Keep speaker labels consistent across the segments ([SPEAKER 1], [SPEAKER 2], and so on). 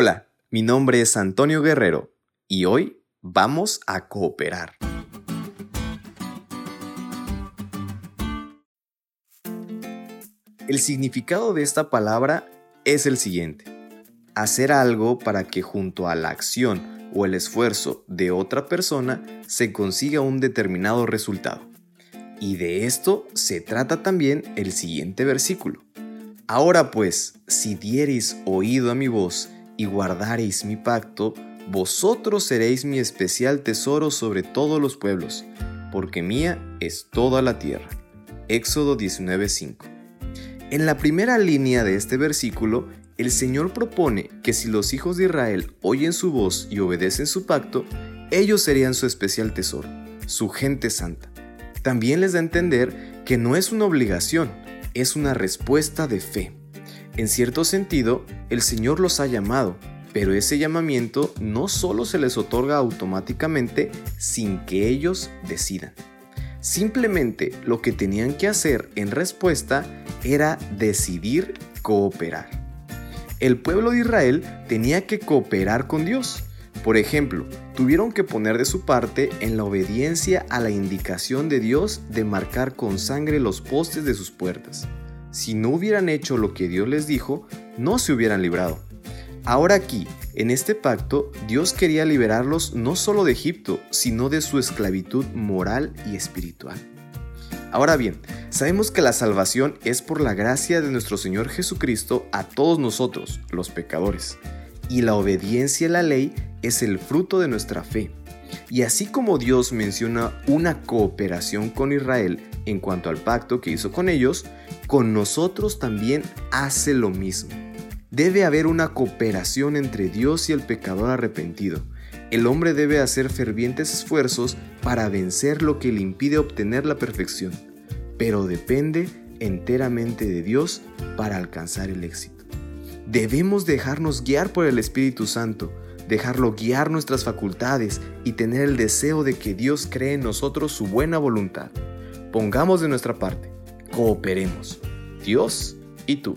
[SPEAKER 1] Hola, mi nombre es Antonio Guerrero y hoy vamos a cooperar. El significado de esta palabra es el siguiente. Hacer algo para que junto a la acción o el esfuerzo de otra persona se consiga un determinado resultado. Y de esto se trata también el siguiente versículo. Ahora pues, si diereis oído a mi voz y guardareis mi pacto, vosotros seréis mi especial tesoro sobre todos los pueblos, porque mía es toda la tierra. Éxodo 19:5. En la primera línea de este versículo, el Señor propone que si los hijos de Israel oyen su voz y obedecen su pacto, ellos serían su especial tesoro, su gente santa. También les da a entender que no es una obligación, es una respuesta de fe. En cierto sentido, el Señor los ha llamado, pero ese llamamiento no solo se les otorga automáticamente sin que ellos decidan. Simplemente lo que tenían que hacer en respuesta era decidir cooperar. El pueblo de Israel tenía que cooperar con Dios. Por ejemplo, tuvieron que poner de su parte en la obediencia a la indicación de Dios de marcar con sangre los postes de sus puertas si no hubieran hecho lo que Dios les dijo, no se hubieran librado. Ahora aquí, en este pacto, Dios quería liberarlos no solo de Egipto, sino de su esclavitud moral y espiritual. Ahora bien, sabemos que la salvación es por la gracia de nuestro Señor Jesucristo a todos nosotros, los pecadores, y la obediencia a la ley es el fruto de nuestra fe. Y así como Dios menciona una cooperación con Israel en cuanto al pacto que hizo con ellos, con nosotros también hace lo mismo. Debe haber una cooperación entre Dios y el pecador arrepentido. El hombre debe hacer fervientes esfuerzos para vencer lo que le impide obtener la perfección, pero depende enteramente de Dios para alcanzar el éxito. Debemos dejarnos guiar por el Espíritu Santo, dejarlo guiar nuestras facultades y tener el deseo de que Dios cree en nosotros su buena voluntad. Pongamos de nuestra parte cooperemos, Dios y tú.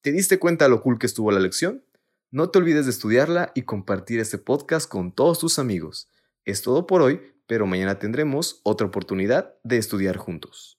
[SPEAKER 1] ¿Te diste cuenta lo cool que estuvo la lección? No te olvides de estudiarla y compartir este podcast con todos tus amigos. Es todo por hoy, pero mañana tendremos otra oportunidad de estudiar juntos.